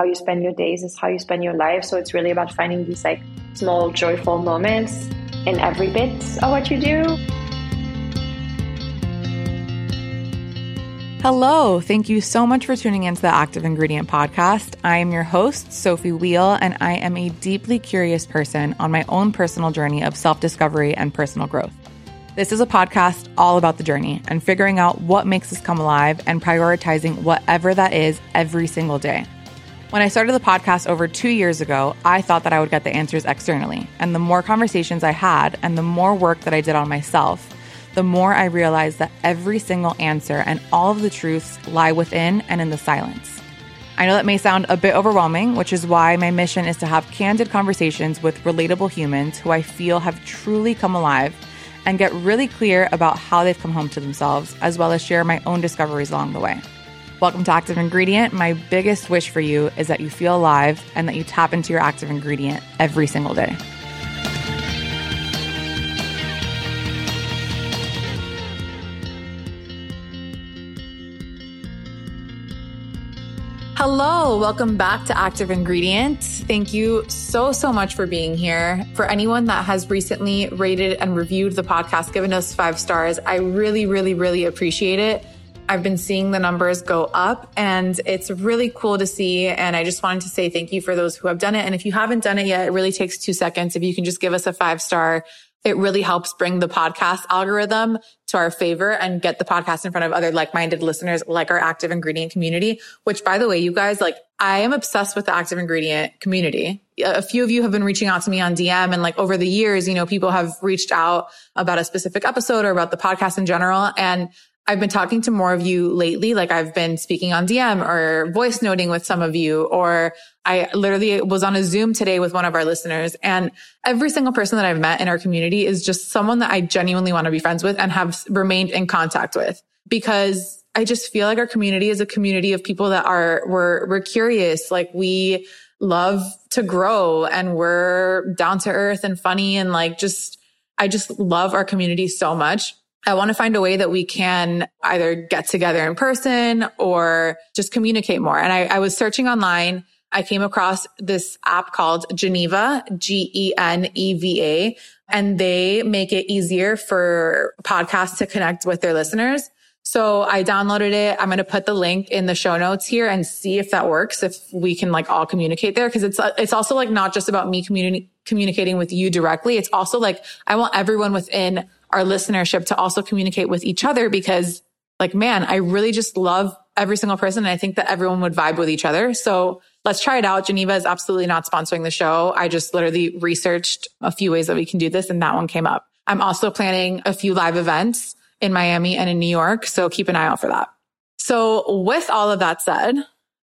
how you spend your days is how you spend your life. So it's really about finding these like small joyful moments in every bit of what you do. Hello. Thank you so much for tuning into the Active Ingredient podcast. I am your host, Sophie Wheel, and I am a deeply curious person on my own personal journey of self discovery and personal growth. This is a podcast all about the journey and figuring out what makes us come alive and prioritizing whatever that is every single day. When I started the podcast over two years ago, I thought that I would get the answers externally. And the more conversations I had and the more work that I did on myself, the more I realized that every single answer and all of the truths lie within and in the silence. I know that may sound a bit overwhelming, which is why my mission is to have candid conversations with relatable humans who I feel have truly come alive and get really clear about how they've come home to themselves, as well as share my own discoveries along the way. Welcome to Active Ingredient. My biggest wish for you is that you feel alive and that you tap into your active ingredient every single day. Hello, welcome back to Active Ingredient. Thank you so, so much for being here. For anyone that has recently rated and reviewed the podcast, given us five stars, I really, really, really appreciate it. I've been seeing the numbers go up and it's really cool to see. And I just wanted to say thank you for those who have done it. And if you haven't done it yet, it really takes two seconds. If you can just give us a five star it really helps bring the podcast algorithm to our favor and get the podcast in front of other like-minded listeners like our active ingredient community, which by the way, you guys, like I am obsessed with the active ingredient community. A few of you have been reaching out to me on DM and like over the years, you know, people have reached out about a specific episode or about the podcast in general. And I've been talking to more of you lately. Like I've been speaking on DM or voice noting with some of you, or I literally was on a Zoom today with one of our listeners and every single person that I've met in our community is just someone that I genuinely want to be friends with and have remained in contact with because I just feel like our community is a community of people that are, we're, we're curious. Like we love to grow and we're down to earth and funny and like just, I just love our community so much. I want to find a way that we can either get together in person or just communicate more. And I, I was searching online. I came across this app called Geneva, G-E-N-E-V-A, and they make it easier for podcasts to connect with their listeners. So I downloaded it. I'm going to put the link in the show notes here and see if that works, if we can like all communicate there. Cause it's, it's also like not just about me communi- communicating with you directly. It's also like I want everyone within our listenership to also communicate with each other because like, man, I really just love every single person. And I think that everyone would vibe with each other. So let's try it out. Geneva is absolutely not sponsoring the show. I just literally researched a few ways that we can do this and that one came up. I'm also planning a few live events in Miami and in New York. So keep an eye out for that. So with all of that said,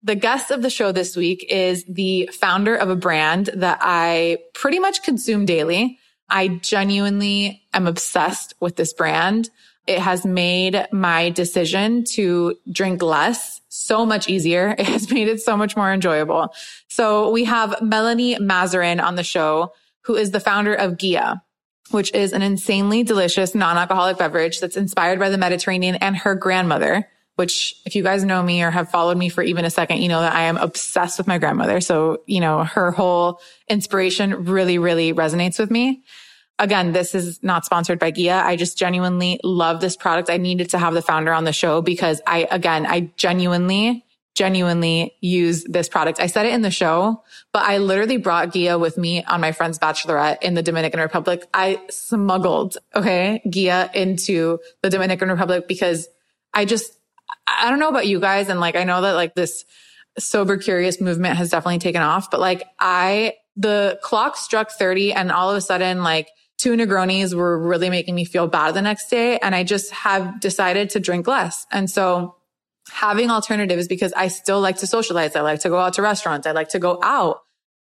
the guest of the show this week is the founder of a brand that I pretty much consume daily. I genuinely am obsessed with this brand. It has made my decision to drink less so much easier. It has made it so much more enjoyable. So we have Melanie Masarin on the show, who is the founder of Ghia, which is an insanely delicious non-alcoholic beverage that's inspired by the Mediterranean and her grandmother, which if you guys know me or have followed me for even a second, you know that I am obsessed with my grandmother. So, you know, her whole inspiration really, really resonates with me. Again, this is not sponsored by Ghia. I just genuinely love this product. I needed to have the founder on the show because I, again, I genuinely, genuinely use this product. I said it in the show, but I literally brought Ghia with me on my friend's bachelorette in the Dominican Republic. I smuggled, okay, Ghia into the Dominican Republic because I just, I don't know about you guys. And like, I know that like this sober curious movement has definitely taken off, but like I, the clock struck 30 and all of a sudden like two Negronis were really making me feel bad the next day. And I just have decided to drink less. And so having alternatives because I still like to socialize. I like to go out to restaurants. I like to go out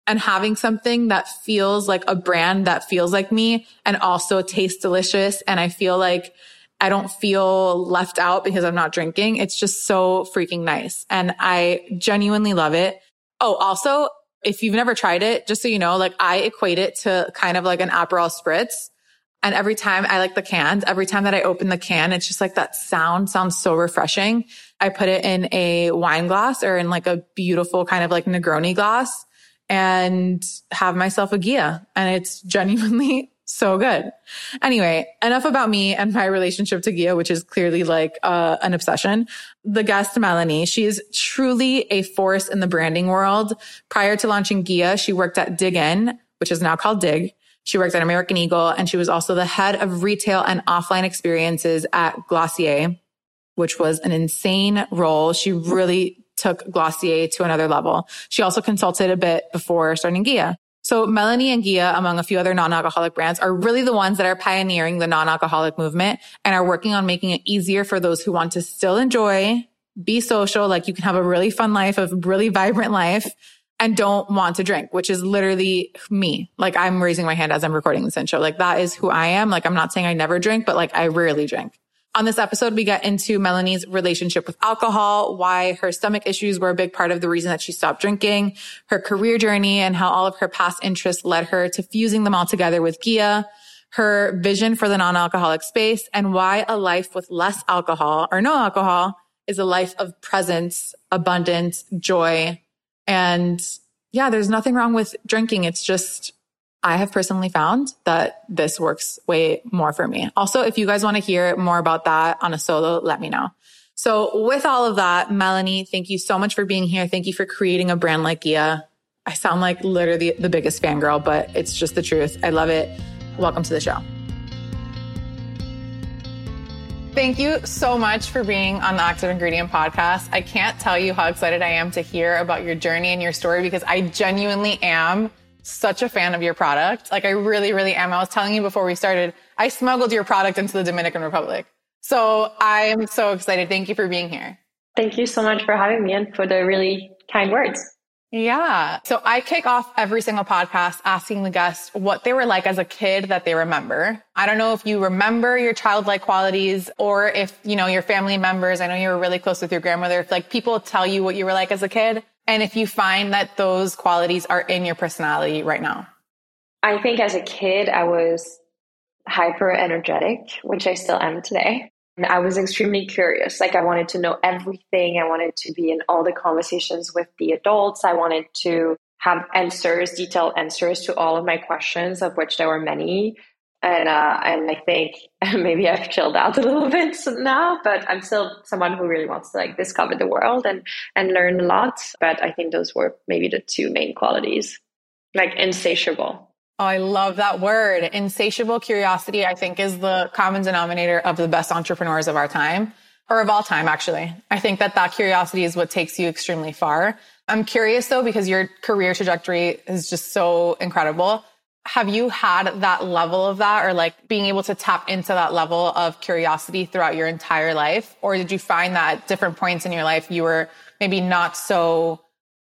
and having something that feels like a brand that feels like me and also tastes delicious. And I feel like I don't feel left out because I'm not drinking. It's just so freaking nice. And I genuinely love it. Oh, also, if you've never tried it, just so you know, like I equate it to kind of like an Aperol spritz. And every time I like the cans, every time that I open the can, it's just like that sound sounds so refreshing. I put it in a wine glass or in like a beautiful kind of like Negroni glass and have myself a Ghia. And it's genuinely so good. Anyway, enough about me and my relationship to Ghia, which is clearly like uh, an obsession. The guest, Melanie, she is truly a force in the branding world. Prior to launching Ghia, she worked at Dig Inn, which is now called Dig. She worked at American Eagle and she was also the head of retail and offline experiences at Glossier, which was an insane role. She really took Glossier to another level. She also consulted a bit before starting Ghia. So Melanie and Ghia, among a few other non-alcoholic brands, are really the ones that are pioneering the non-alcoholic movement and are working on making it easier for those who want to still enjoy, be social, like you can have a really fun life, a really vibrant life, and don't want to drink, which is literally me. Like I'm raising my hand as I'm recording this intro. Like that is who I am. Like I'm not saying I never drink, but like I rarely drink. On this episode, we get into Melanie's relationship with alcohol, why her stomach issues were a big part of the reason that she stopped drinking, her career journey and how all of her past interests led her to fusing them all together with Ghia, her vision for the non-alcoholic space and why a life with less alcohol or no alcohol is a life of presence, abundance, joy, and yeah, there's nothing wrong with drinking. It's just, I have personally found that this works way more for me. Also, if you guys want to hear more about that on a solo, let me know. So with all of that, Melanie, thank you so much for being here. Thank you for creating a brand like Ghia. I sound like literally the biggest fangirl, but it's just the truth. I love it. Welcome to the show. Thank you so much for being on the Active Ingredient podcast. I can't tell you how excited I am to hear about your journey and your story because I genuinely am such a fan of your product. Like I really, really am. I was telling you before we started, I smuggled your product into the Dominican Republic. So I am so excited. Thank you for being here. Thank you so much for having me and for the really kind words. Yeah. So I kick off every single podcast asking the guests what they were like as a kid that they remember. I don't know if you remember your childlike qualities or if, you know, your family members, I know you were really close with your grandmother, if like people tell you what you were like as a kid and if you find that those qualities are in your personality right now. I think as a kid, I was hyper energetic, which I still am today. I was extremely curious. Like I wanted to know everything. I wanted to be in all the conversations with the adults. I wanted to have answers, detailed answers to all of my questions, of which there were many. And uh, and I think maybe I've chilled out a little bit now, but I'm still someone who really wants to like discover the world and and learn a lot. But I think those were maybe the two main qualities, like insatiable. Oh, I love that word. Insatiable curiosity, I think, is the common denominator of the best entrepreneurs of our time or of all time, actually. I think that that curiosity is what takes you extremely far. I'm curious though, because your career trajectory is just so incredible. Have you had that level of that or like being able to tap into that level of curiosity throughout your entire life? Or did you find that at different points in your life, you were maybe not so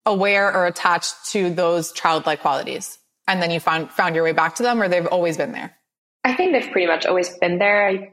aware or attached to those childlike qualities? and then you found found your way back to them or they've always been there i think they've pretty much always been there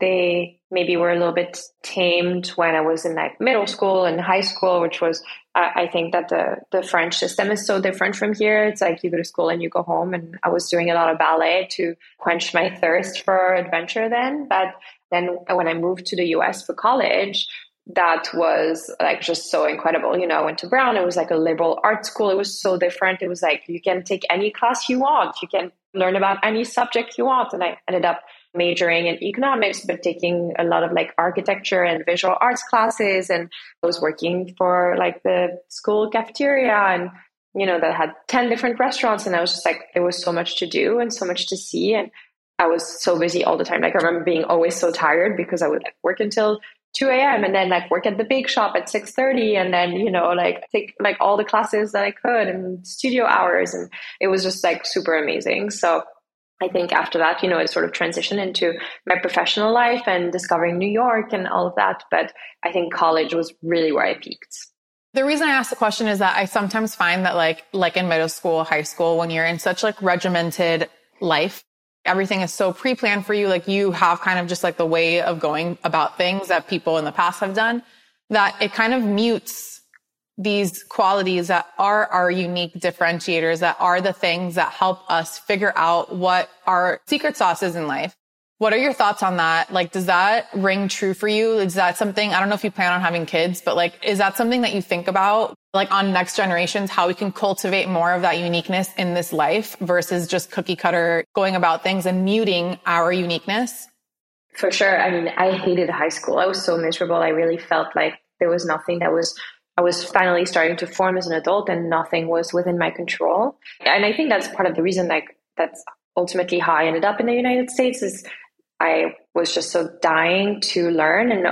they maybe were a little bit tamed when i was in like middle school and high school which was i think that the the french system is so different from here it's like you go to school and you go home and i was doing a lot of ballet to quench my thirst for adventure then but then when i moved to the us for college that was like just so incredible. You know, I went to Brown, it was like a liberal art school. It was so different. It was like you can take any class you want, you can learn about any subject you want. And I ended up majoring in economics, but taking a lot of like architecture and visual arts classes. And I was working for like the school cafeteria and, you know, that had 10 different restaurants. And I was just like, there was so much to do and so much to see. And I was so busy all the time. Like I remember being always so tired because I would like work until 2 a.m. and then like work at the bake shop at 6.30 and then, you know, like take like all the classes that I could and studio hours. And it was just like super amazing. So I think after that, you know, it sort of transitioned into my professional life and discovering New York and all of that. But I think college was really where I peaked. The reason I ask the question is that I sometimes find that like, like in middle school, high school, when you're in such like regimented life, everything is so pre-planned for you. Like you have kind of just like the way of going about things that people in the past have done that it kind of mutes these qualities that are our unique differentiators, that are the things that help us figure out what our secret sauce is in life. What are your thoughts on that? Like, does that ring true for you? Is that something, I don't know if you plan on having kids, but like, is that something that you think about? Like on next generations, how we can cultivate more of that uniqueness in this life versus just cookie cutter going about things and muting our uniqueness? For sure. I mean, I hated high school. I was so miserable. I really felt like there was nothing that was I was finally starting to form as an adult and nothing was within my control. And I think that's part of the reason like that's ultimately how I ended up in the United States is I was just so dying to learn and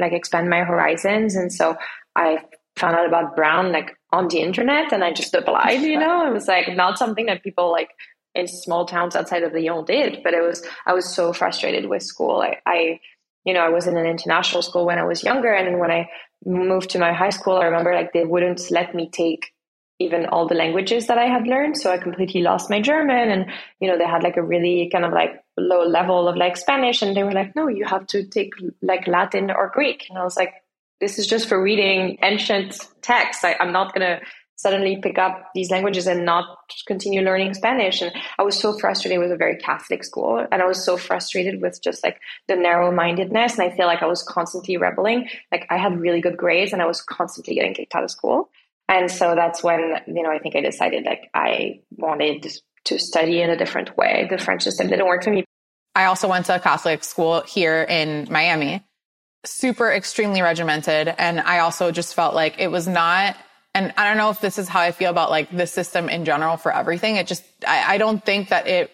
like expand my horizons. And so I found out about Brown like on the internet and I just applied, you know, it was like not something that people like in small towns outside of Lyon did, but it was, I was so frustrated with school. I, I you know, I was in an international school when I was younger. And when I moved to my high school, I remember like they wouldn't let me take even all the languages that I had learned. So I completely lost my German and, you know, they had like a really kind of like low level of like Spanish and they were like, no, you have to take like Latin or Greek. And I was like, this is just for reading ancient texts. I, I'm not going to suddenly pick up these languages and not continue learning Spanish. And I was so frustrated with a very Catholic school. And I was so frustrated with just like the narrow mindedness. And I feel like I was constantly rebelling. Like I had really good grades and I was constantly getting kicked out of school. And so that's when, you know, I think I decided like I wanted to study in a different way. The French system didn't work for me. I also went to a Catholic school here in Miami, super extremely regimented. And I also just felt like it was not and I don't know if this is how I feel about like the system in general for everything. It just, I, I don't think that it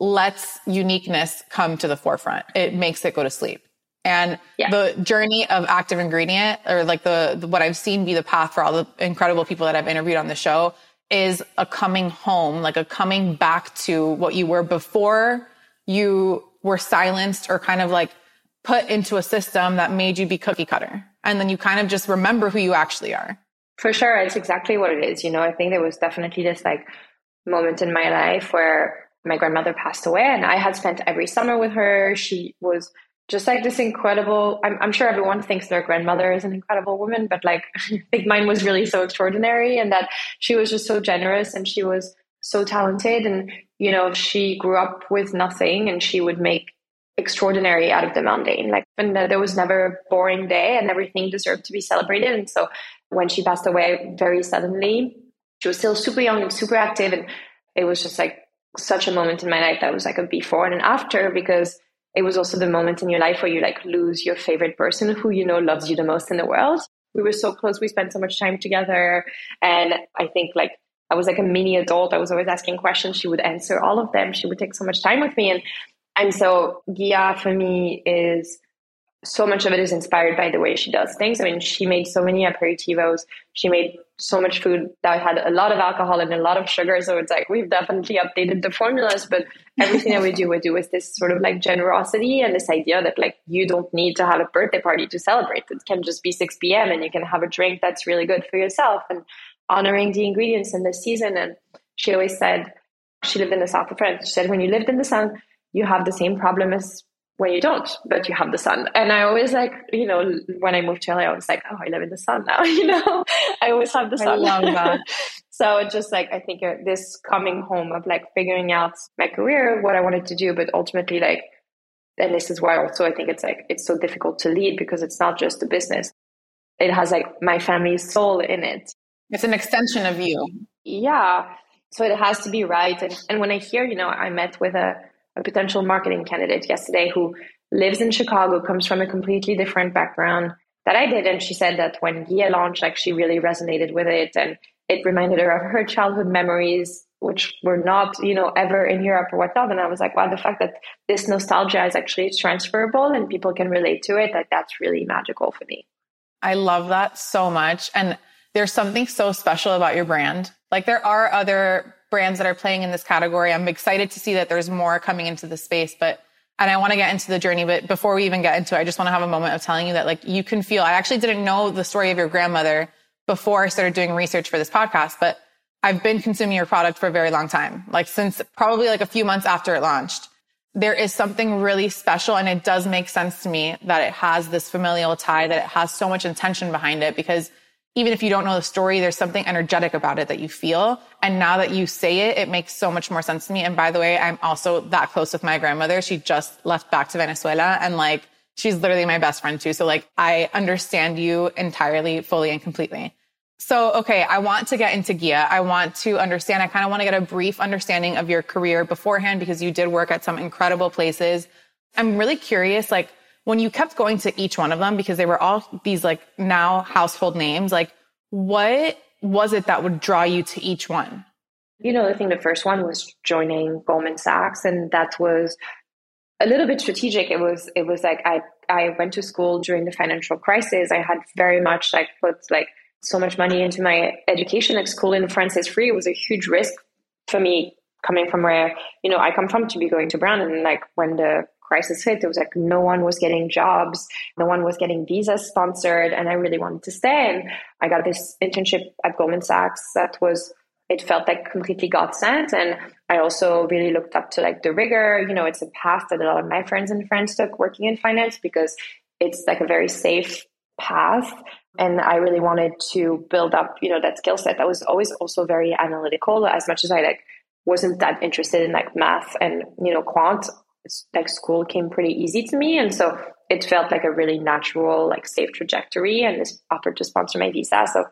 lets uniqueness come to the forefront. It makes it go to sleep. And yeah. the journey of active ingredient or like the, the, what I've seen be the path for all the incredible people that I've interviewed on the show is a coming home, like a coming back to what you were before you were silenced or kind of like put into a system that made you be cookie cutter. And then you kind of just remember who you actually are. For sure. It's exactly what it is. You know, I think there was definitely this like moment in my life where my grandmother passed away and I had spent every summer with her. She was just like this incredible I'm, I'm sure everyone thinks their grandmother is an incredible woman but like i think mine was really so extraordinary and that she was just so generous and she was so talented and you know she grew up with nothing and she would make extraordinary out of the mundane like and uh, there was never a boring day and everything deserved to be celebrated and so when she passed away very suddenly. She was still super young and super active. And it was just like such a moment in my life that was like a before and an after because it was also the moment in your life where you like lose your favorite person who you know loves you the most in the world. We were so close. We spent so much time together. And I think like I was like a mini adult. I was always asking questions. She would answer all of them. She would take so much time with me. And and so Ghia for me is so much of it is inspired by the way she does things. I mean, she made so many aperitivos. She made so much food that had a lot of alcohol and a lot of sugar. So it's like we've definitely updated the formulas, but everything that we do, we do with this sort of like generosity and this idea that like you don't need to have a birthday party to celebrate. It can just be 6 p.m. and you can have a drink that's really good for yourself and honoring the ingredients and the season. And she always said, she lived in the south of France. She said, when you lived in the sun, you have the same problem as when you don't, but you have the sun. And I always like, you know, when I moved to LA, I was like, oh, I live in the sun now, you know, I always have the sun. I love that. so just like, I think uh, this coming home of like figuring out my career, what I wanted to do, but ultimately like, and this is why also I think it's like, it's so difficult to lead because it's not just a business. It has like my family's soul in it. It's an extension of you. Yeah. So it has to be right. And, and when I hear, you know, I met with a, a potential marketing candidate yesterday who lives in Chicago, comes from a completely different background that I did. And she said that when Ghia launched, like she really resonated with it and it reminded her of her childhood memories, which were not, you know, ever in Europe or whatnot. And I was like, wow, the fact that this nostalgia is actually transferable and people can relate to it, like that's really magical for me. I love that so much. And there's something so special about your brand. Like there are other brands that are playing in this category. I'm excited to see that there's more coming into the space, but and I want to get into the journey, but before we even get into it, I just want to have a moment of telling you that like you can feel, I actually didn't know the story of your grandmother before I started doing research for this podcast, but I've been consuming your product for a very long time, like since probably like a few months after it launched. There is something really special and it does make sense to me that it has this familial tie, that it has so much intention behind it because even if you don't know the story, there's something energetic about it that you feel. And now that you say it, it makes so much more sense to me. And by the way, I'm also that close with my grandmother. She just left back to Venezuela and like, she's literally my best friend too. So like, I understand you entirely, fully and completely. So, okay, I want to get into Ghia. I want to understand, I kind of want to get a brief understanding of your career beforehand because you did work at some incredible places. I'm really curious, like, when you kept going to each one of them because they were all these like now household names, like what was it that would draw you to each one? You know, I think the first one was joining Goldman Sachs, and that was a little bit strategic. It was it was like I I went to school during the financial crisis. I had very much like put like so much money into my education. Like school in France is free. It was a huge risk for me coming from where you know I come from to be going to Brown, and like when the crisis hit, it was like no one was getting jobs, no one was getting visas sponsored, and I really wanted to stay. And I got this internship at Goldman Sachs that was it felt like completely God sent. And I also really looked up to like the rigor. You know, it's a path that a lot of my friends and friends took working in finance because it's like a very safe path. And I really wanted to build up, you know, that skill set. That was always also very analytical. As much as I like wasn't that interested in like math and you know quant, like school came pretty easy to me. And so it felt like a really natural, like safe trajectory and this offered to sponsor my visa. So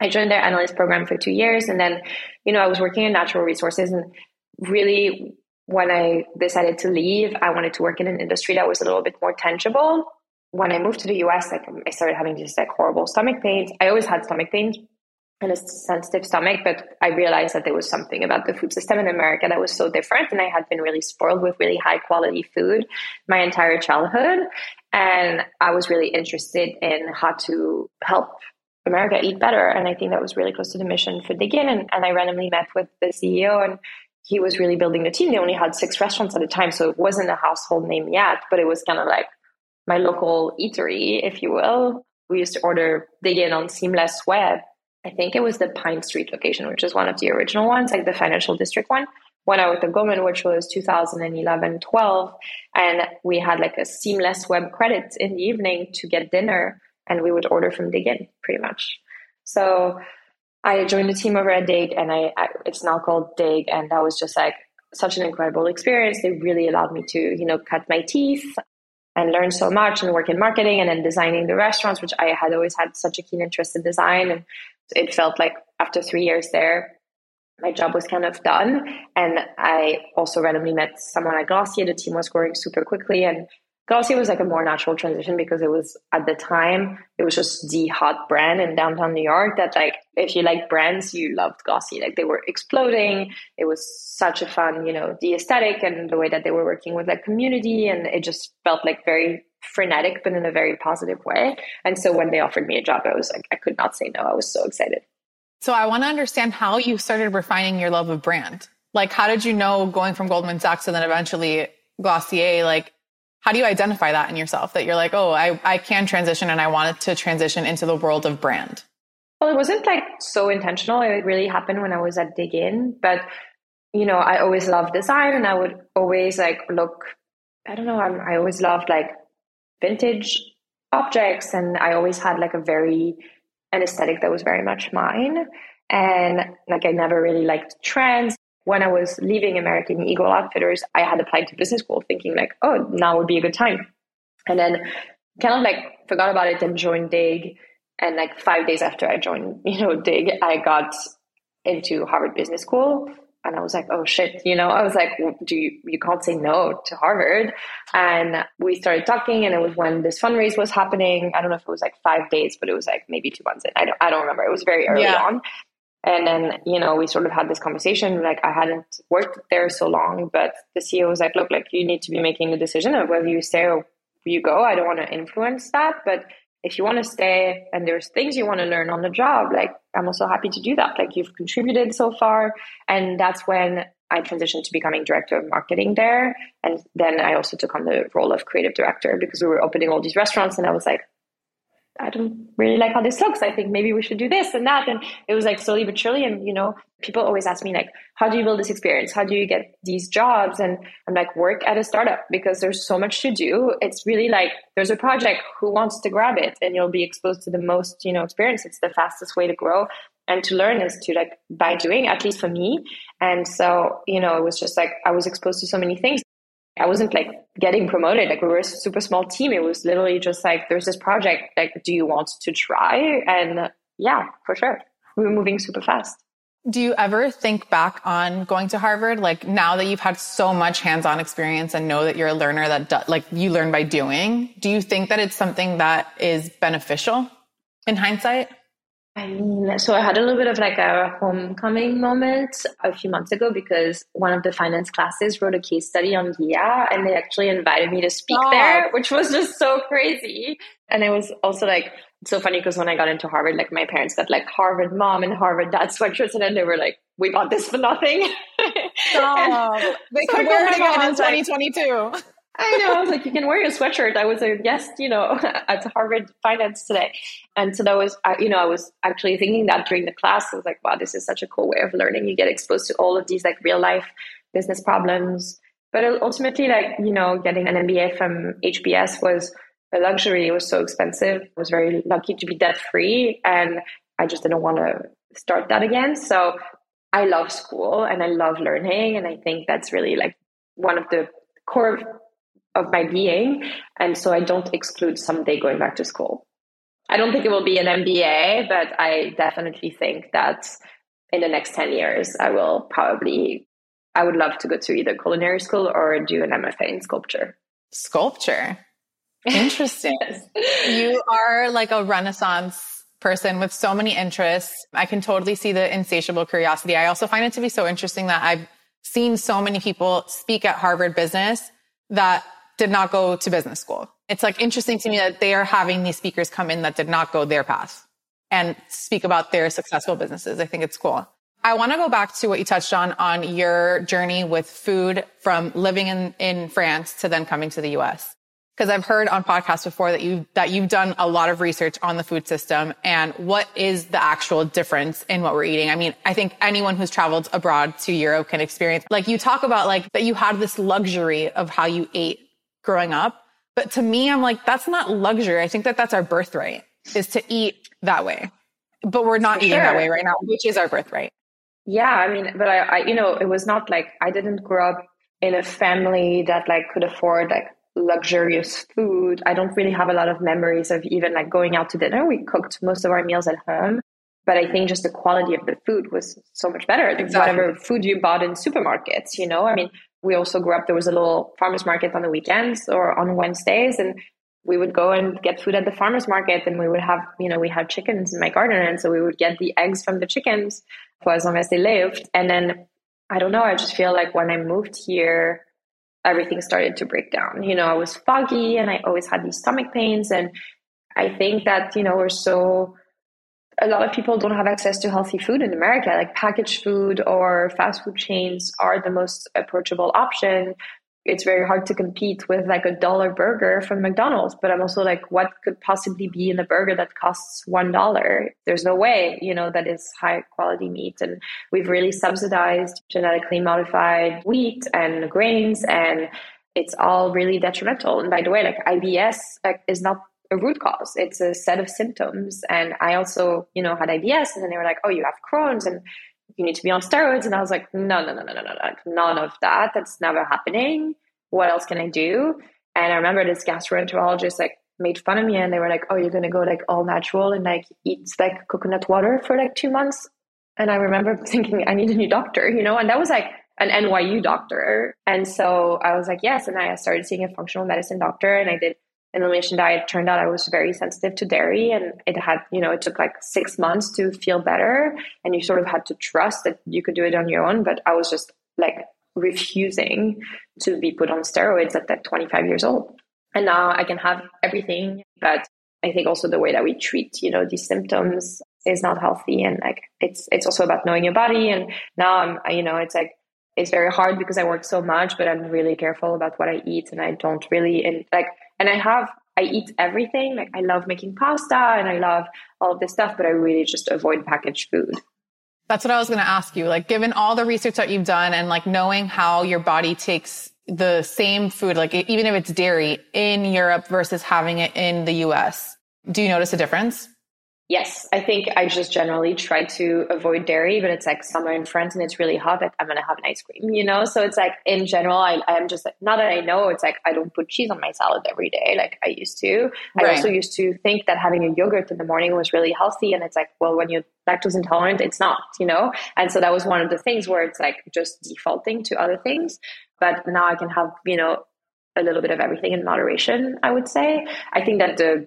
I joined their analyst program for two years. And then, you know, I was working in natural resources and really when I decided to leave, I wanted to work in an industry that was a little bit more tangible. When I moved to the US, like I started having just like horrible stomach pains. I always had stomach pains, and a sensitive stomach, but I realized that there was something about the food system in America that was so different. And I had been really spoiled with really high quality food my entire childhood. And I was really interested in how to help America eat better. And I think that was really close to the mission for Dig Inn. And, and I randomly met with the CEO and he was really building the team. They only had six restaurants at a time. So it wasn't a household name yet, but it was kind of like my local eatery, if you will. We used to order Dig Inn on Seamless Web I think it was the Pine Street location, which is one of the original ones, like the financial district one. When I worked at Goldman, which was 2011 12, and we had like a seamless web credit in the evening to get dinner, and we would order from Dig Inn pretty much. So I joined the team over at Dig, and I, I it's now called Dig, and that was just like such an incredible experience. They really allowed me to, you know, cut my teeth and learn so much and work in marketing and then designing the restaurants, which I had always had such a keen interest in design. And it felt like after three years there, my job was kind of done. And I also randomly met someone at Glossier. The team was growing super quickly. And Glossier was like a more natural transition because it was at the time, it was just the hot brand in downtown New York that like, if you like brands, you loved Glossier. Like they were exploding. It was such a fun, you know, the aesthetic and the way that they were working with like community. And it just felt like very frenetic, but in a very positive way. And so when they offered me a job, I was like, I could not say no. I was so excited. So I want to understand how you started refining your love of brand. Like, how did you know going from Goldman Sachs and then eventually Glossier? Like, how do you identify that in yourself that you're like, oh, I, I can transition and I wanted to transition into the world of brand? Well, it wasn't like so intentional. It really happened when I was at Dig Inn. But, you know, I always loved design and I would always like look, I don't know, I'm, I always loved like vintage objects and I always had like a very an aesthetic that was very much mine. And like I never really liked trends. When I was leaving American Eagle Outfitters I had applied to business school thinking like oh now would be a good time. And then kind of like forgot about it and joined Dig. And like 5 days after I joined you know Dig I got into Harvard Business School and I was like, oh shit, you know, I was like, do you, you can't say no to Harvard. And we started talking and it was when this fundraise was happening. I don't know if it was like five days, but it was like maybe two months in. I don't, I don't remember. It was very early yeah. on. And then, you know, we sort of had this conversation. Like I hadn't worked there so long, but the CEO was like, look, like you need to be making the decision of whether you stay or you go. I don't want to influence that, but if you want to stay and there's things you want to learn on the job, like I'm also happy to do that. Like you've contributed so far. And that's when I transitioned to becoming director of marketing there. And then I also took on the role of creative director because we were opening all these restaurants. And I was like, I don't really like how this looks. I think maybe we should do this and that. And it was like slowly but surely. And, you know, people always ask me like, how do you build this experience? How do you get these jobs? And I'm like, work at a startup because there's so much to do. It's really like, there's a project who wants to grab it and you'll be exposed to the most, you know, experience. It's the fastest way to grow and to learn is to like by doing, at least for me. And so, you know, it was just like, I was exposed to so many things. I wasn't like getting promoted. Like we were a super small team. It was literally just like, there's this project. Like, do you want to try? And yeah, for sure. We were moving super fast. Do you ever think back on going to Harvard? Like now that you've had so much hands-on experience and know that you're a learner that do, like you learn by doing, do you think that it's something that is beneficial in hindsight? I mean, so I had a little bit of like a homecoming moment a few months ago because one of the finance classes wrote a case study on Ghia and they actually invited me to speak oh. there, which was just so crazy. And it was also like so funny because when I got into Harvard, like my parents got like Harvard mom and Harvard dad sweatshirts, and then they were like, "We bought this for nothing." Oh, they could wear it again in 2022. I know. I was like, you can wear your sweatshirt. I was a guest, you know, at Harvard Finance today. And so that was, you know, I was actually thinking that during the class. I was like, wow, this is such a cool way of learning. You get exposed to all of these like real life business problems. But ultimately, like, you know, getting an MBA from HBS was a luxury. It was so expensive. I was very lucky to be debt free. And I just didn't want to start that again. So I love school and I love learning. And I think that's really like one of the core of my being. And so I don't exclude someday going back to school. I don't think it will be an MBA, but I definitely think that in the next 10 years, I will probably, I would love to go to either culinary school or do an MFA in sculpture. Sculpture. Interesting. yes. You are like a renaissance person with so many interests. I can totally see the insatiable curiosity. I also find it to be so interesting that I've seen so many people speak at Harvard Business that did not go to business school. It's like interesting to me that they are having these speakers come in that did not go their path and speak about their successful businesses. I think it's cool. I want to go back to what you touched on, on your journey with food from living in, in France to then coming to the US. Cause I've heard on podcasts before that you, that you've done a lot of research on the food system and what is the actual difference in what we're eating. I mean, I think anyone who's traveled abroad to Europe can experience, like you talk about like that you had this luxury of how you ate growing up. But to me, I'm like, that's not luxury. I think that that's our birthright is to eat that way. But we're not For eating sure. that way right now, which is our birthright. Yeah. I mean, but I, I, you know, it was not like I didn't grow up in a family that like could afford like luxurious food. I don't really have a lot of memories of even like going out to dinner. We cooked most of our meals at home. But I think just the quality of the food was so much better than exactly. whatever food you bought in supermarkets, you know? I mean, we also grew up, there was a little farmer's market on the weekends or on Wednesdays. And we would go and get food at the farmer's market and we would have, you know, we had chickens in my garden. And so we would get the eggs from the chickens for as long as they lived. And then I don't know, I just feel like when I moved here, everything started to break down. You know, I was foggy and I always had these stomach pains. And I think that, you know, we're so a lot of people don't have access to healthy food in America. Like packaged food or fast food chains are the most approachable option. It's very hard to compete with like a dollar burger from McDonald's. But I'm also like, what could possibly be in a burger that costs one dollar? There's no way, you know, that is high quality meat. And we've really subsidized genetically modified wheat and grains and it's all really detrimental. And by the way, like IBS like, is not a root cause. It's a set of symptoms. And I also, you know, had IBS and then they were like, oh, you have Crohn's and you need to be on steroids. And I was like, no, no, no, no, no, no, none of that. That's never happening. What else can I do? And I remember this gastroenterologist like made fun of me and they were like, oh, you're going to go like all natural and like eat like coconut water for like two months. And I remember thinking, I need a new doctor, you know, and that was like an NYU doctor. And so I was like, yes. And I started seeing a functional medicine doctor and I did elimination diet turned out I was very sensitive to dairy and it had, you know, it took like six months to feel better. And you sort of had to trust that you could do it on your own. But I was just like refusing to be put on steroids at that 25 years old. And now I can have everything. But I think also the way that we treat, you know, these symptoms is not healthy. And like, it's, it's also about knowing your body. And now I'm, you know, it's like, it's very hard because I work so much, but I'm really careful about what I eat and I don't really, and like, and I have I eat everything. Like I love making pasta and I love all of this stuff, but I really just avoid packaged food. That's what I was going to ask you. Like, given all the research that you've done and like knowing how your body takes the same food, like even if it's dairy in Europe versus having it in the US, do you notice a difference? Yes, I think I just generally try to avoid dairy, but it's like summer in France and it's really hot. Like I'm gonna have an ice cream, you know. So it's like in general, I, I'm just like not that I know. It's like I don't put cheese on my salad every day like I used to. Right. I also used to think that having a yogurt in the morning was really healthy, and it's like, well, when you're lactose intolerant, it's not, you know. And so that was one of the things where it's like just defaulting to other things. But now I can have, you know, a little bit of everything in moderation. I would say. I think that the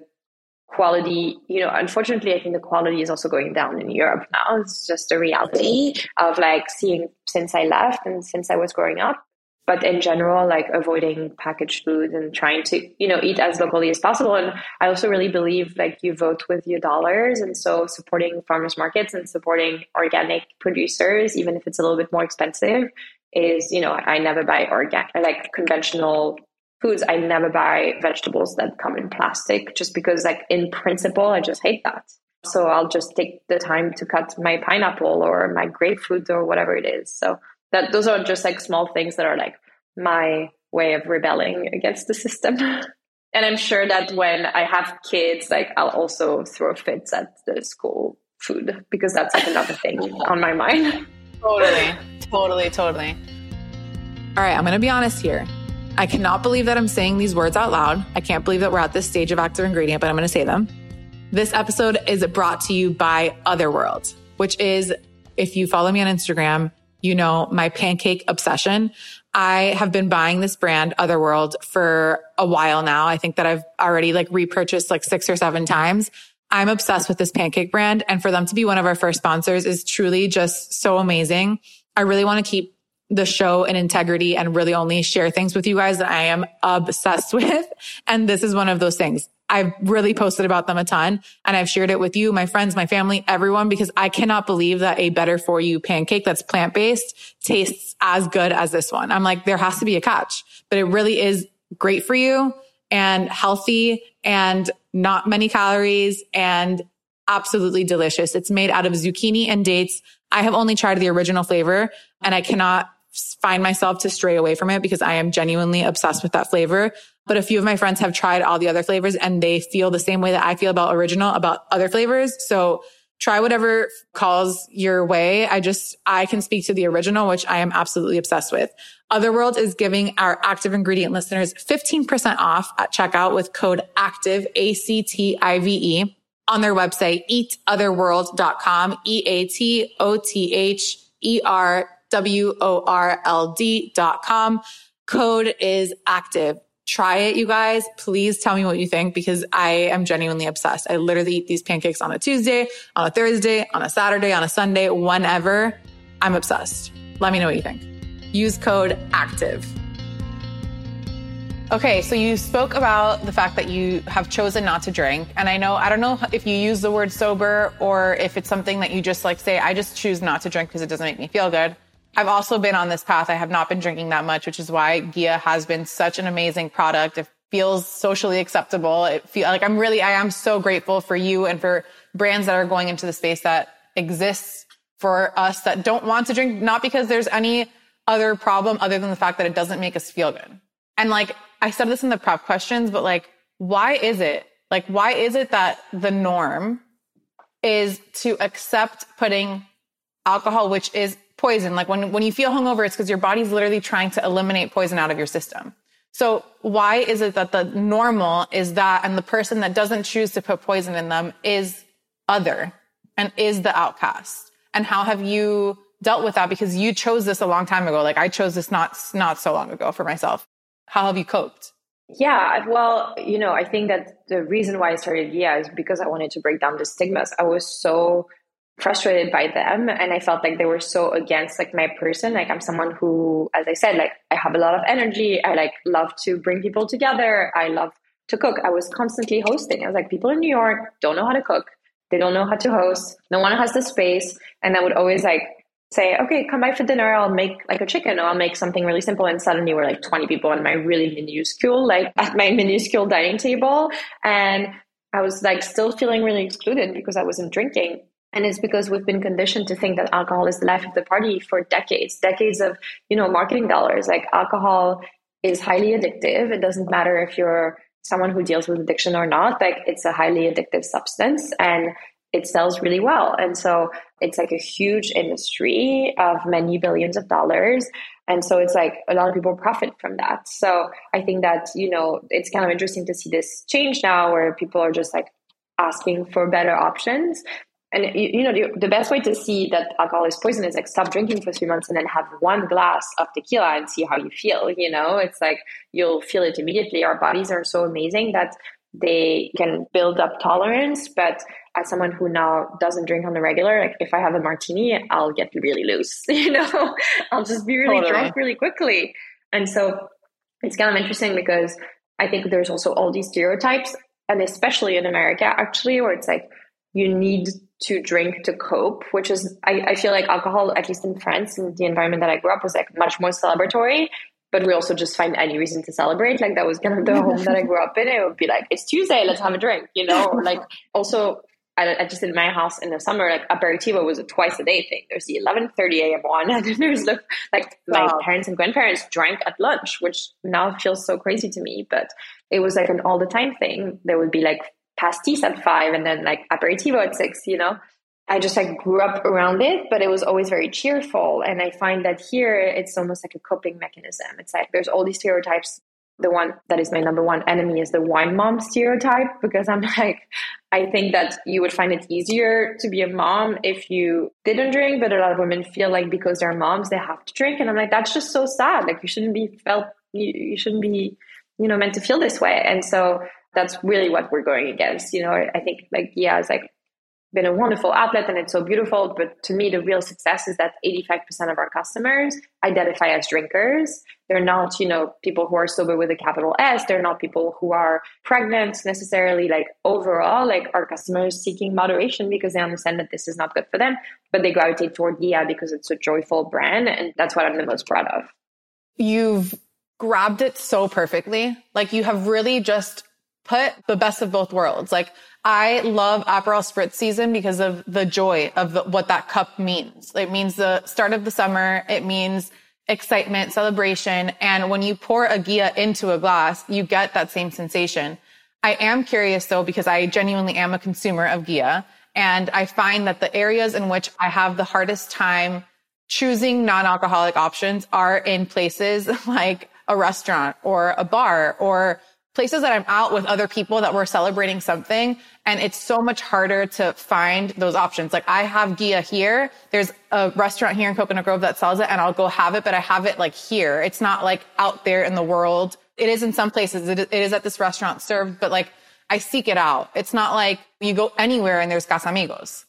quality, you know, unfortunately, I think the quality is also going down in Europe now. It's just a reality of like seeing since I left and since I was growing up. But in general, like avoiding packaged food and trying to, you know, eat as locally as possible. And I also really believe like you vote with your dollars. And so supporting farmers markets and supporting organic producers, even if it's a little bit more expensive, is, you know, I never buy organic, like conventional foods, I never buy vegetables that come in plastic just because, like, in principle, I just hate that. So I'll just take the time to cut my pineapple or my grapefruit or whatever it is. So that those are just like small things that are like my way of rebelling against the system. and I'm sure that when I have kids, like I'll also throw fits at the school food because that's like another thing on my mind. Totally, totally, totally. All right, I'm going to be honest here. I cannot believe that I'm saying these words out loud. I can't believe that we're at this stage of active ingredient, but I'm going to say them. This episode is brought to you by Otherworld, which is, if you follow me on Instagram, you know my pancake obsession. I have been buying this brand Otherworld for a while now. I think that I've already like repurchased like six or seven times. I'm obsessed with this pancake brand and for them to be one of our first sponsors is truly just so amazing. I really want to keep the show and integrity and really only share things with you guys that I am obsessed with. And this is one of those things. I've really posted about them a ton and I've shared it with you, my friends, my family, everyone, because I cannot believe that a better for you pancake that's plant based tastes as good as this one. I'm like, there has to be a catch, but it really is great for you and healthy and not many calories and absolutely delicious. It's made out of zucchini and dates. I have only tried the original flavor and I cannot find myself to stray away from it because I am genuinely obsessed with that flavor. But a few of my friends have tried all the other flavors and they feel the same way that I feel about original, about other flavors. So try whatever calls your way. I just, I can speak to the original, which I am absolutely obsessed with. Otherworld is giving our active ingredient listeners 15% off at checkout with code active, A-C-T-I-V-E on their website, eatotherworld.com, E-A-T-O-T-H-E-R W-O-R-L-D dot com. Code is active. Try it, you guys. Please tell me what you think because I am genuinely obsessed. I literally eat these pancakes on a Tuesday, on a Thursday, on a Saturday, on a Sunday, whenever. I'm obsessed. Let me know what you think. Use code ACTIVE. Okay, so you spoke about the fact that you have chosen not to drink. And I know, I don't know if you use the word sober or if it's something that you just like say, I just choose not to drink because it doesn't make me feel good. I've also been on this path. I have not been drinking that much, which is why Ghia has been such an amazing product. It feels socially acceptable. It feel like I'm really, I am so grateful for you and for brands that are going into the space that exists for us that don't want to drink, not because there's any other problem other than the fact that it doesn't make us feel good. And like I said this in the prep questions, but like, why is it? Like, why is it that the norm is to accept putting alcohol, which is poison. Like when, when you feel hungover, it's because your body's literally trying to eliminate poison out of your system. So why is it that the normal is that and the person that doesn't choose to put poison in them is other and is the outcast? And how have you dealt with that? Because you chose this a long time ago. Like I chose this not, not so long ago for myself. How have you coped? Yeah, well, you know, I think that the reason why I started Ghia is because I wanted to break down the stigmas. I was so frustrated by them and i felt like they were so against like my person like i'm someone who as i said like i have a lot of energy i like love to bring people together i love to cook i was constantly hosting i was like people in new york don't know how to cook they don't know how to host no one has the space and i would always like say, okay, come by for dinner. I'll make like a chicken or I'll make something really simple. And suddenly we're like 20 people on my really minuscule, like at my minuscule dining table. And I was like still feeling really excluded because I wasn't drinking. And it's because we've been conditioned to think that alcohol is the life of the party for decades, decades of, you know, marketing dollars. Like alcohol is highly addictive. It doesn't matter if you're someone who deals with addiction or not, like it's a highly addictive substance and it sells really well. And so it's like a huge industry of many billions of dollars. And so it's like a lot of people profit from that. So I think that, you know, it's kind of interesting to see this change now where people are just like asking for better options. And you, you know, the, the best way to see that alcohol is poison is like stop drinking for three months and then have one glass of tequila and see how you feel. You know, it's like you'll feel it immediately. Our bodies are so amazing that they can build up tolerance. But as someone who now doesn't drink on the regular, like if I have a martini, I'll get really loose. You know, I'll just be really totally. drunk really quickly. And so it's kind of interesting because I think there's also all these stereotypes, and especially in America, actually, where it's like you need to drink to cope, which is, I, I feel like alcohol, at least in France, in the environment that I grew up, was like much more celebratory but we also just find any reason to celebrate. Like that was kind of the home that I grew up in. It would be like, it's Tuesday, let's have a drink, you know? like also, I, I, just in my house in the summer, like aperitivo was a twice a day thing. There's the 11:30 a.m. one, and then there's the like my wow. parents and grandparents drank at lunch, which now feels so crazy to me. But it was like an all the time thing. There would be like pastis at five, and then like aperitivo at six. You know, I just like grew up around it, but it was always very cheerful. And I find that here it's almost like a coping mechanism. It's like there's all these stereotypes. The one that is my number one enemy is the wine mom stereotype because I'm like, I think that you would find it easier to be a mom if you didn't drink, but a lot of women feel like because they're moms, they have to drink. And I'm like, that's just so sad. Like you shouldn't be felt, you, you shouldn't be, you know, meant to feel this way. And so that's really what we're going against. You know, I think like, yeah, it's like been a wonderful outlet and it's so beautiful. But to me, the real success is that 85% of our customers identify as drinkers. They're not, you know, people who are sober with a capital S. They're not people who are pregnant necessarily. Like overall, like our customers seeking moderation because they understand that this is not good for them, but they gravitate toward Ghia because it's a joyful brand. And that's what I'm the most proud of. You've grabbed it so perfectly. Like you have really just put the best of both worlds. Like I love Aperol Spritz season because of the joy of the, what that cup means. It means the start of the summer. It means excitement, celebration. And when you pour a Ghia into a glass, you get that same sensation. I am curious though, because I genuinely am a consumer of Ghia. And I find that the areas in which I have the hardest time choosing non-alcoholic options are in places like a restaurant or a bar or places that I'm out with other people that we're celebrating something. And it's so much harder to find those options. Like I have Ghia here. There's a restaurant here in Coconut Grove that sells it and I'll go have it, but I have it like here. It's not like out there in the world. It is in some places. it is at this restaurant served, but like I seek it out. It's not like you go anywhere and there's Casamigos.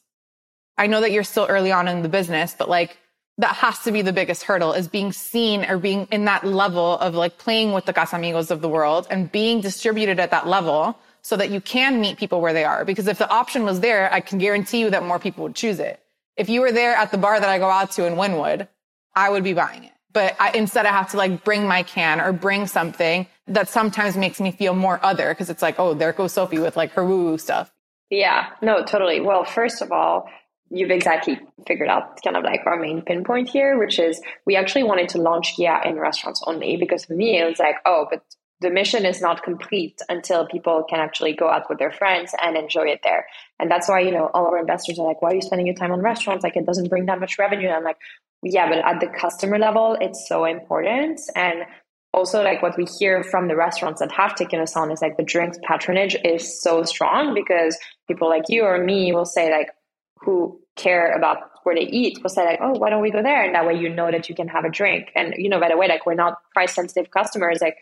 I know that you're still early on in the business, but like that has to be the biggest hurdle is being seen or being in that level of like playing with the Casamigos of the world and being distributed at that level so that you can meet people where they are. Because if the option was there, I can guarantee you that more people would choose it. If you were there at the bar that I go out to in Wynwood, I would be buying it. But I, instead I have to like bring my can or bring something that sometimes makes me feel more other because it's like, oh, there goes Sophie with like her woo woo stuff. Yeah, no, totally. Well, first of all, you've exactly figured out kind of like our main pinpoint here, which is we actually wanted to launch Ghia in restaurants only because for me, it was like, oh, but the mission is not complete until people can actually go out with their friends and enjoy it there. And that's why, you know, all our investors are like, why are you spending your time on restaurants? Like, it doesn't bring that much revenue. And I'm like, yeah, but at the customer level, it's so important. And also, like, what we hear from the restaurants that have taken us on is like the drinks patronage is so strong because people like you or me will say, like, who care about where they eat will say like, oh, why don't we go there? And that way you know that you can have a drink. And you know, by the way, like we're not price sensitive customers. Like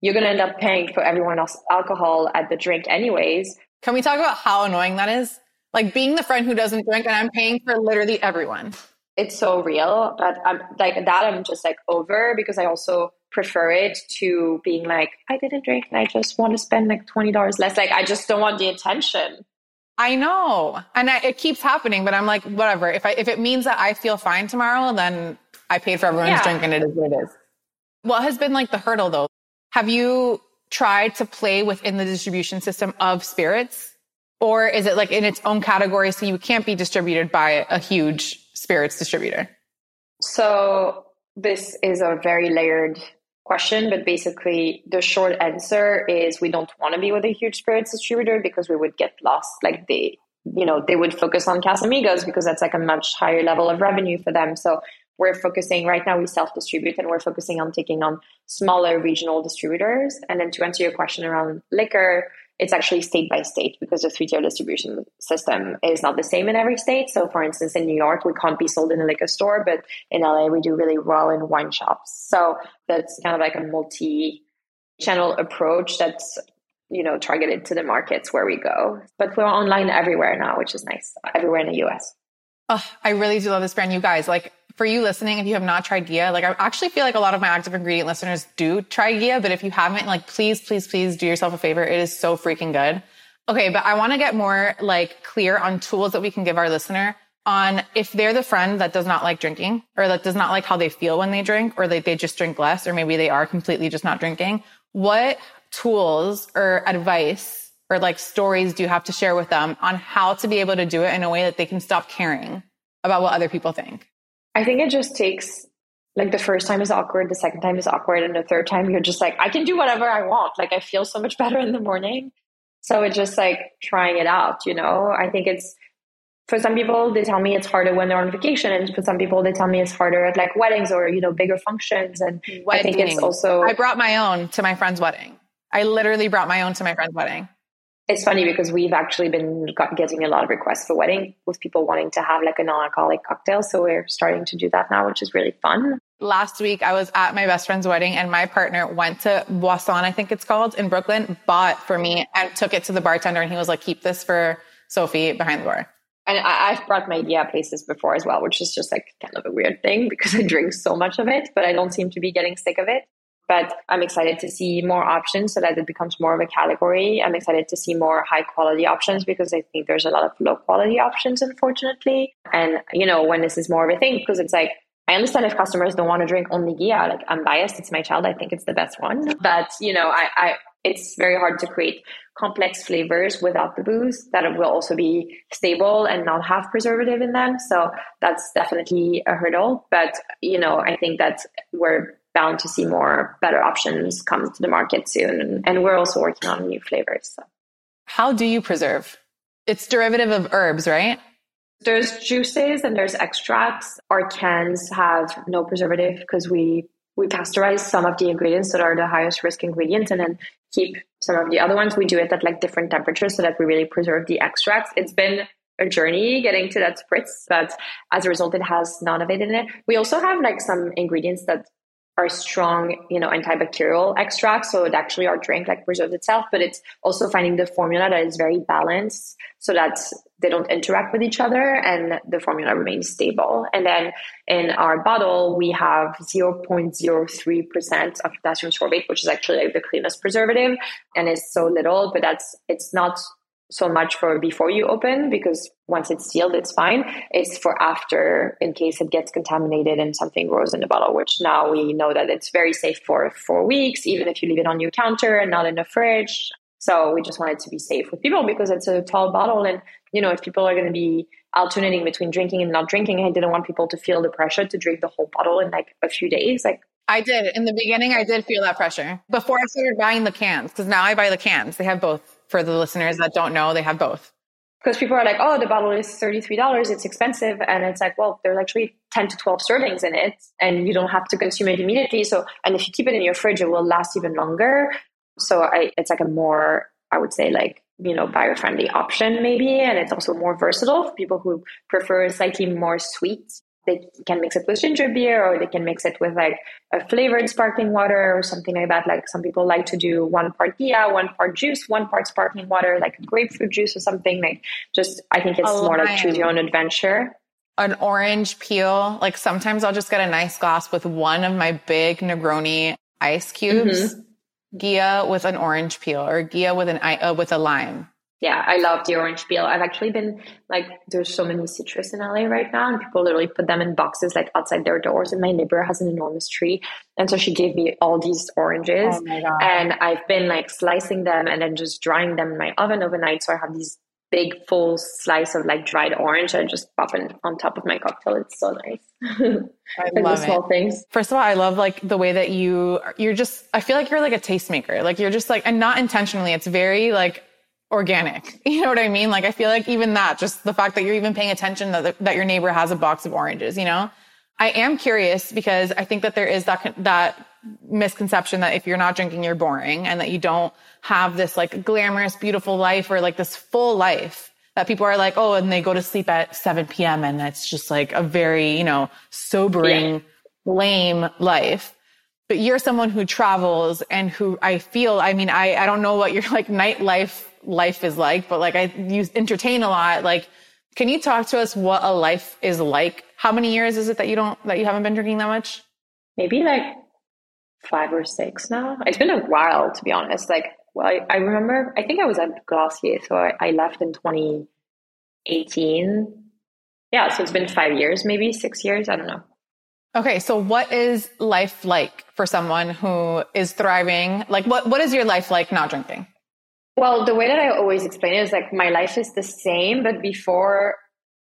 you're gonna end up paying for everyone else alcohol at the drink anyways. Can we talk about how annoying that is? Like being the friend who doesn't drink and I'm paying for literally everyone. It's so real, but I'm like that. I'm just like over because I also prefer it to being like I didn't drink and I just want to spend like twenty dollars less. Like I just don't want the attention I know. And I, it keeps happening, but I'm like, whatever. If I, if it means that I feel fine tomorrow, then I paid for everyone's yeah. drink and it is what it is. What has been like the hurdle though? Have you tried to play within the distribution system of spirits? Or is it like in its own category? So you can't be distributed by a huge spirits distributor? So this is a very layered question, but basically the short answer is we don't want to be with a huge spirits distributor because we would get lost. Like they, you know, they would focus on Casamigos because that's like a much higher level of revenue for them. So we're focusing right now we self-distribute and we're focusing on taking on smaller regional distributors. And then to answer your question around liquor, it's actually state by state because the three-tier distribution system is not the same in every state. So for instance, in New York, we can't be sold in a liquor store, but in LA, we do really well in wine shops. So that's kind of like a multi-channel approach that's you know targeted to the markets where we go. But we're online everywhere now, which is nice. Everywhere in the US. Oh, I really do love this brand. You guys, like for you listening, if you have not tried Ghia, like I actually feel like a lot of my active ingredient listeners do try Ghia, but if you haven't, like please, please, please do yourself a favor. It is so freaking good. Okay, but I want to get more like clear on tools that we can give our listener on if they're the friend that does not like drinking or that does not like how they feel when they drink or they, they just drink less or maybe they are completely just not drinking. What tools or advice or like stories do you have to share with them on how to be able to do it in a way that they can stop caring about what other people think? I think it just takes like the first time is awkward, the second time is awkward, and the third time you're just like, I can do whatever I want. Like I feel so much better in the morning. So it's just like trying it out, you know? I think it's for some people they tell me it's harder when they're on vacation and for some people they tell me it's harder at like weddings or, you know, bigger functions. And I think it's also I brought my own to my friend's wedding. I literally brought my own to my friend's wedding it's funny because we've actually been getting a lot of requests for wedding with people wanting to have like a non-alcoholic cocktail. So we're starting to do that now, which is really fun. Last week, I was at my best friend's wedding and my partner went to Boisson, I think it's called in Brooklyn, bought for me and took it to the bartender. And he was like, keep this for Sophie behind the bar. And I, have brought my Ghia places before as well, which is just like kind of a weird thing because I drink so much of it, but I don't seem to be getting sick of it but I'm excited to see more options so that it becomes more of a category. I'm excited to see more high quality options because I think there's a lot of low quality options, unfortunately. And, you know, when this is more of a thing, because it's like, I understand if customers don't want to drink only Ghia, like I'm biased, it's my child, I think it's the best one. But, you know, I, I it's very hard to create complex flavors without the booze that will also be stable and not have preservative in them. So that's definitely a hurdle. But, you know, I think that we're bound to see more better options come to the market soon. And, and we're also working on new flavors. So. How do you preserve? It's derivative of herbs, right? There's juices and there's extracts. Our cans have no preservative because we we pasteurize some of the ingredients that are the highest risk ingredients and then keep some of the other ones. We do it at like different temperatures so that we really preserve the extracts. It's been a journey getting to that spritz, but as a result, it has none of it in it. We also have like some ingredients that are strong, you know, antibacterial extracts. So it actually our drink like preserves itself, but it's also finding the formula that is very balanced so that they don't interact with each other and the formula remains stable. And then in our bottle, we have 0.03% of potassium sorbate, which is actually like the cleanest preservative. And it's so little, but that's, it's not so much for before you open because once it's sealed, it's fine. It's for after in case it gets contaminated and something grows in the bottle, which now we know that it's very safe for four weeks, even if you leave it on your counter and not in the fridge. So we just wanted to be safe with people because it's a tall bottle. And, you know, if people are going to be alternating between drinking and not drinking, I didn't want people to feel the pressure to drink the whole bottle in like a few days. Like I did. In the beginning, I did feel that pressure before I started buying the cans because now I buy the cans. They have both for the listeners that don't know, they have both. Because people are like, oh, the bottle is $33, it's expensive. And it's like, well, there's actually 10 to 12 servings in it, and you don't have to consume it immediately. So, and if you keep it in your fridge, it will last even longer. So, I, it's like a more, I would say, like, you know, bio friendly option, maybe. And it's also more versatile for people who prefer slightly more sweet they can mix it with ginger beer or they can mix it with like a flavored sparkling water or something like that. Like some people like to do one part Ghia, one part juice, one part sparkling water, like grapefruit juice or something. Like just, I think it's more like choose your own adventure. An orange peel. Like sometimes I'll just get a nice glass with one of my big Negroni ice cubes. Mm-hmm. Ghia with an orange peel or Ghia with an uh, with a lime. Yeah, I love the orange peel. I've actually been like, there's so many citrus in LA right now, and people literally put them in boxes like outside their doors. And my neighbor has an enormous tree, and so she gave me all these oranges, oh and I've been like slicing them and then just drying them in my oven overnight. So I have these big full slice of like dried orange and just pop it on top of my cocktail. It's so nice. I love small it. things. First of all, I love like the way that you you're just I feel like you're like a tastemaker. Like you're just like and not intentionally. It's very like organic. You know what I mean? Like I feel like even that, just the fact that you're even paying attention that, that your neighbor has a box of oranges, you know? I am curious because I think that there is that, that misconception that if you're not drinking, you're boring and that you don't have this like glamorous, beautiful life or like this full life that people are like, oh, and they go to sleep at 7 p.m. and it's just like a very, you know, sobering, yeah. lame life. But you're someone who travels and who I feel, I mean, I, I don't know what your like nightlife life is like, but like I you entertain a lot. Like, can you talk to us what a life is like? How many years is it that you don't that you haven't been drinking that much? Maybe like five or six now. It's been a while to be honest. Like, well, I, I remember I think I was at Glossier, so I, I left in 2018. Yeah, so it's been five years, maybe six years. I don't know. Okay, so what is life like for someone who is thriving? Like, what what is your life like not drinking? Well, the way that I always explain it is like my life is the same, but before,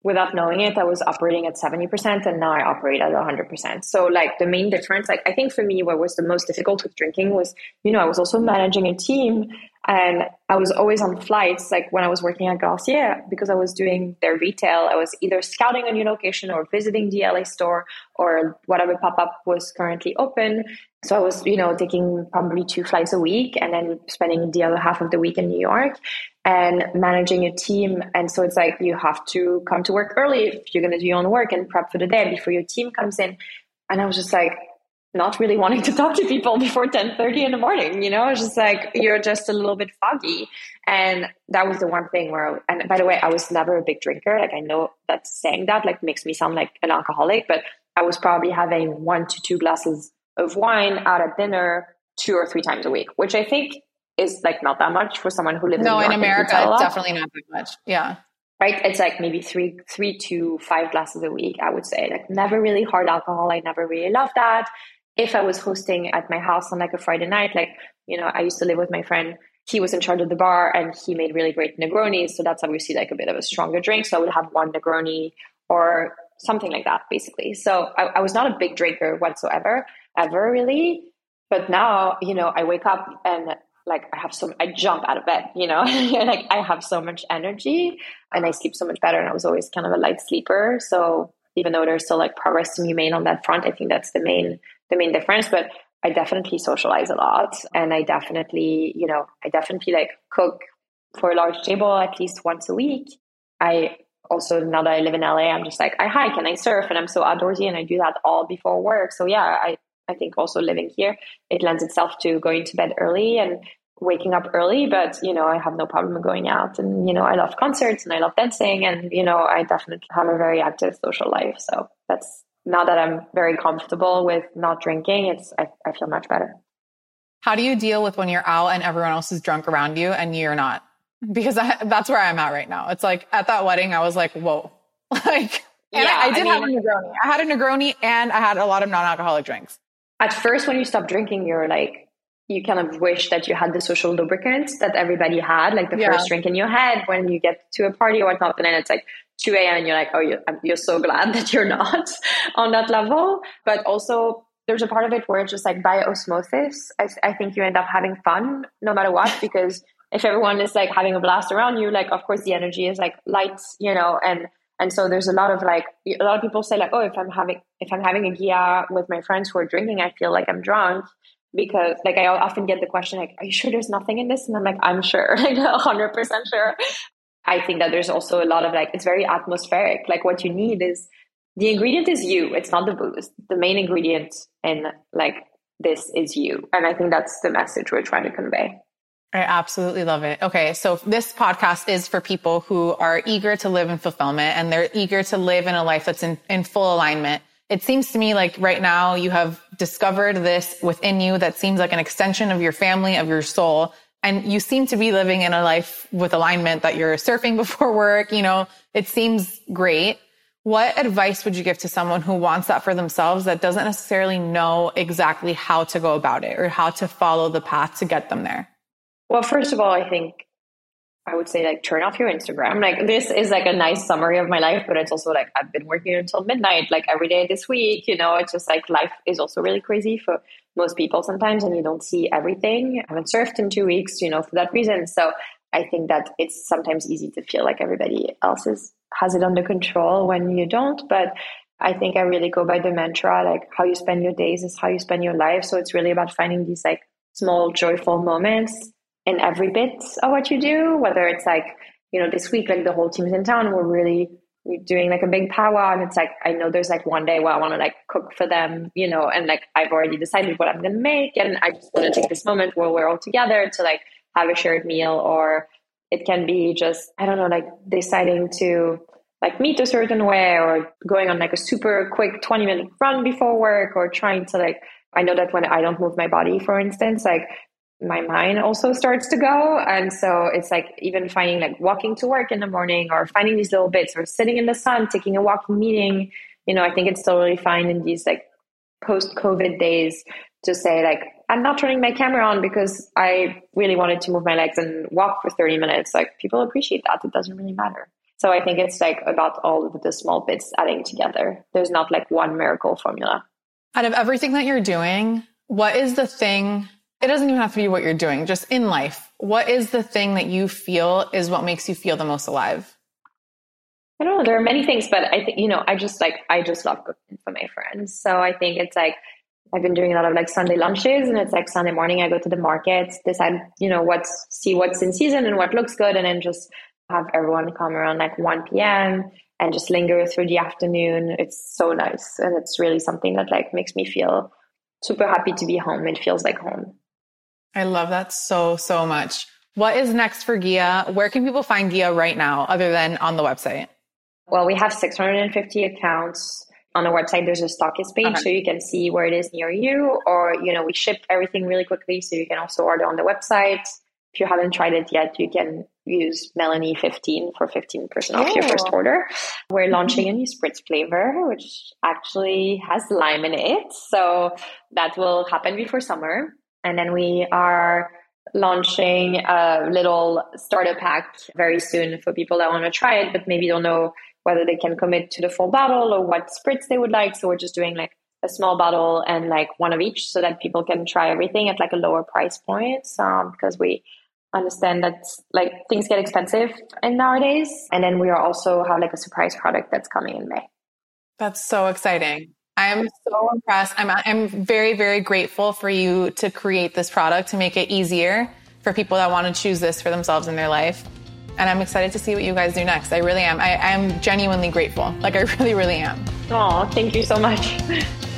without knowing it, I was operating at 70% and now I operate at 100%. So, like, the main difference, like, I think for me, what was the most difficult with drinking was, you know, I was also managing a team and I was always on flights. Like, when I was working at Glossier, because I was doing their retail, I was either scouting a new location or visiting the LA store or whatever pop up was currently open. So I was, you know, taking probably two flights a week and then spending the other half of the week in New York and managing a team. And so it's like you have to come to work early if you're going to do your own work and prep for the day before your team comes in. And I was just like, not really wanting to talk to people before 10:30 in the morning you know it's just like you're just a little bit foggy and that was the one thing where and by the way I was never a big drinker like I know that saying that like makes me sound like an alcoholic but I was probably having one to two glasses of wine out at dinner two or three times a week, which I think is like not that much for someone who lives no, in, in America. It's definitely not that much. Yeah. Right. It's like maybe three, three to five glasses a week, I would say. Like never really hard alcohol. I never really loved that. If I was hosting at my house on like a Friday night, like, you know, I used to live with my friend. He was in charge of the bar and he made really great Negronis. So that's obviously like a bit of a stronger drink. So I would have one Negroni or something like that, basically. So I, I was not a big drinker whatsoever ever really. But now, you know, I wake up and like I have so I jump out of bed, you know, like I have so much energy and I sleep so much better. And I was always kind of a light sleeper. So even though there's still like progress to be made on that front, I think that's the main the main difference. But I definitely socialize a lot and I definitely, you know, I definitely like cook for a large table at least once a week. I also now that I live in LA, I'm just like I hike and I surf and I'm so outdoorsy and I do that all before work. So yeah, I I think also living here, it lends itself to going to bed early and waking up early, but you know, I have no problem going out and you know, I love concerts and I love dancing and you know, I definitely have a very active social life. So that's now that I'm very comfortable with not drinking, it's I, I feel much better. How do you deal with when you're out and everyone else is drunk around you and you're not? Because I, that's where I'm at right now. It's like at that wedding, I was like, whoa, like, and yeah, I, I, did I mean, have a Negroni. I had a Negroni and I had a lot of non-alcoholic drinks at first when you stop drinking you're like you kind of wish that you had the social lubricant that everybody had like the yeah. first drink in your head when you get to a party or whatnot and then it's like 2 a.m and you're like oh you're, you're so glad that you're not on that level but also there's a part of it where it's just like by osmosis I, I think you end up having fun no matter what because if everyone is like having a blast around you like of course the energy is like light you know and and so there's a lot of like a lot of people say like, oh, if I'm having if I'm having a Ghia with my friends who are drinking, I feel like I'm drunk because like I often get the question like, are you sure there's nothing in this? And I'm like, I'm sure, like hundred percent sure. I think that there's also a lot of like it's very atmospheric. Like what you need is the ingredient is you. It's not the booze. The main ingredient in like this is you. And I think that's the message we're trying to convey. I absolutely love it. Okay. So this podcast is for people who are eager to live in fulfillment and they're eager to live in a life that's in, in full alignment. It seems to me like right now you have discovered this within you that seems like an extension of your family, of your soul. And you seem to be living in a life with alignment that you're surfing before work. You know, it seems great. What advice would you give to someone who wants that for themselves that doesn't necessarily know exactly how to go about it or how to follow the path to get them there? Well, first of all, I think I would say like turn off your Instagram. Like this is like a nice summary of my life, but it's also like I've been working until midnight, like every day this week. You know, it's just like life is also really crazy for most people sometimes, and you don't see everything. I haven't surfed in two weeks, you know, for that reason. So I think that it's sometimes easy to feel like everybody else is, has it under control when you don't. But I think I really go by the mantra like how you spend your days is how you spend your life. So it's really about finding these like small joyful moments in every bit of what you do, whether it's like, you know, this week, like the whole team's in town, we're really doing like a big powwow. And it's like, I know there's like one day where I want to like cook for them, you know, and like I've already decided what I'm going to make. And I just want to take this moment where we're all together to like have a shared meal. Or it can be just, I don't know, like deciding to like meet a certain way or going on like a super quick 20 minute run before work or trying to like I know that when I don't move my body, for instance, like my mind also starts to go. And so it's like even finding like walking to work in the morning or finding these little bits or sitting in the sun, taking a walking meeting. You know, I think it's totally fine in these like post COVID days to say like, I'm not turning my camera on because I really wanted to move my legs and walk for 30 minutes. Like people appreciate that. It doesn't really matter. So I think it's like about all of the small bits adding together. There's not like one miracle formula. Out of everything that you're doing, what is the thing it doesn't even have to be what you're doing, just in life. What is the thing that you feel is what makes you feel the most alive? I don't know. There are many things, but I think, you know, I just like, I just love cooking for my friends. So I think it's like, I've been doing a lot of like Sunday lunches and it's like Sunday morning, I go to the market, decide, you know, what's, see what's in season and what looks good. And then just have everyone come around like 1 p.m. and just linger through the afternoon. It's so nice. And it's really something that like makes me feel super happy to be home. It feels like home. I love that so, so much. What is next for Ghia? Where can people find Ghia right now other than on the website? Well, we have 650 accounts on the website. There's a stockist page okay. so you can see where it is near you or, you know, we ship everything really quickly. So you can also order on the website. If you haven't tried it yet, you can use Melanie 15 for 15% off your first order. We're launching a new spritz flavor, which actually has lime in it. So that will happen before summer. And then we are launching a little starter pack very soon for people that want to try it, but maybe don't know whether they can commit to the full bottle or what spritz they would like. So we're just doing like a small bottle and like one of each so that people can try everything at like a lower price point. Um, because we understand that like things get expensive in nowadays. And then we are also have like a surprise product that's coming in May. That's so exciting. I'm so impressed. I'm, I'm very, very grateful for you to create this product to make it easier for people that want to choose this for themselves in their life. And I'm excited to see what you guys do next. I really am. I, I'm genuinely grateful. Like, I really, really am. Oh, thank you so much.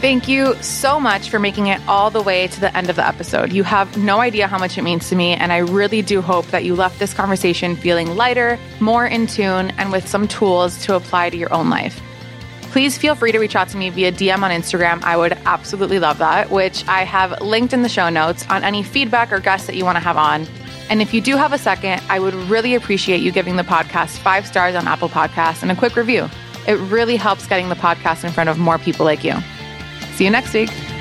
Thank you so much for making it all the way to the end of the episode. You have no idea how much it means to me, and I really do hope that you left this conversation feeling lighter, more in tune, and with some tools to apply to your own life. Please feel free to reach out to me via DM on Instagram. I would absolutely love that, which I have linked in the show notes on any feedback or guests that you want to have on. And if you do have a second, I would really appreciate you giving the podcast five stars on Apple Podcasts and a quick review. It really helps getting the podcast in front of more people like you. See you next week.